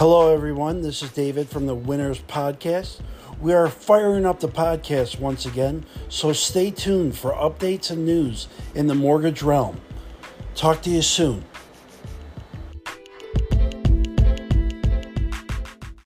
Hello, everyone. This is David from the Winners Podcast. We are firing up the podcast once again, so stay tuned for updates and news in the mortgage realm. Talk to you soon.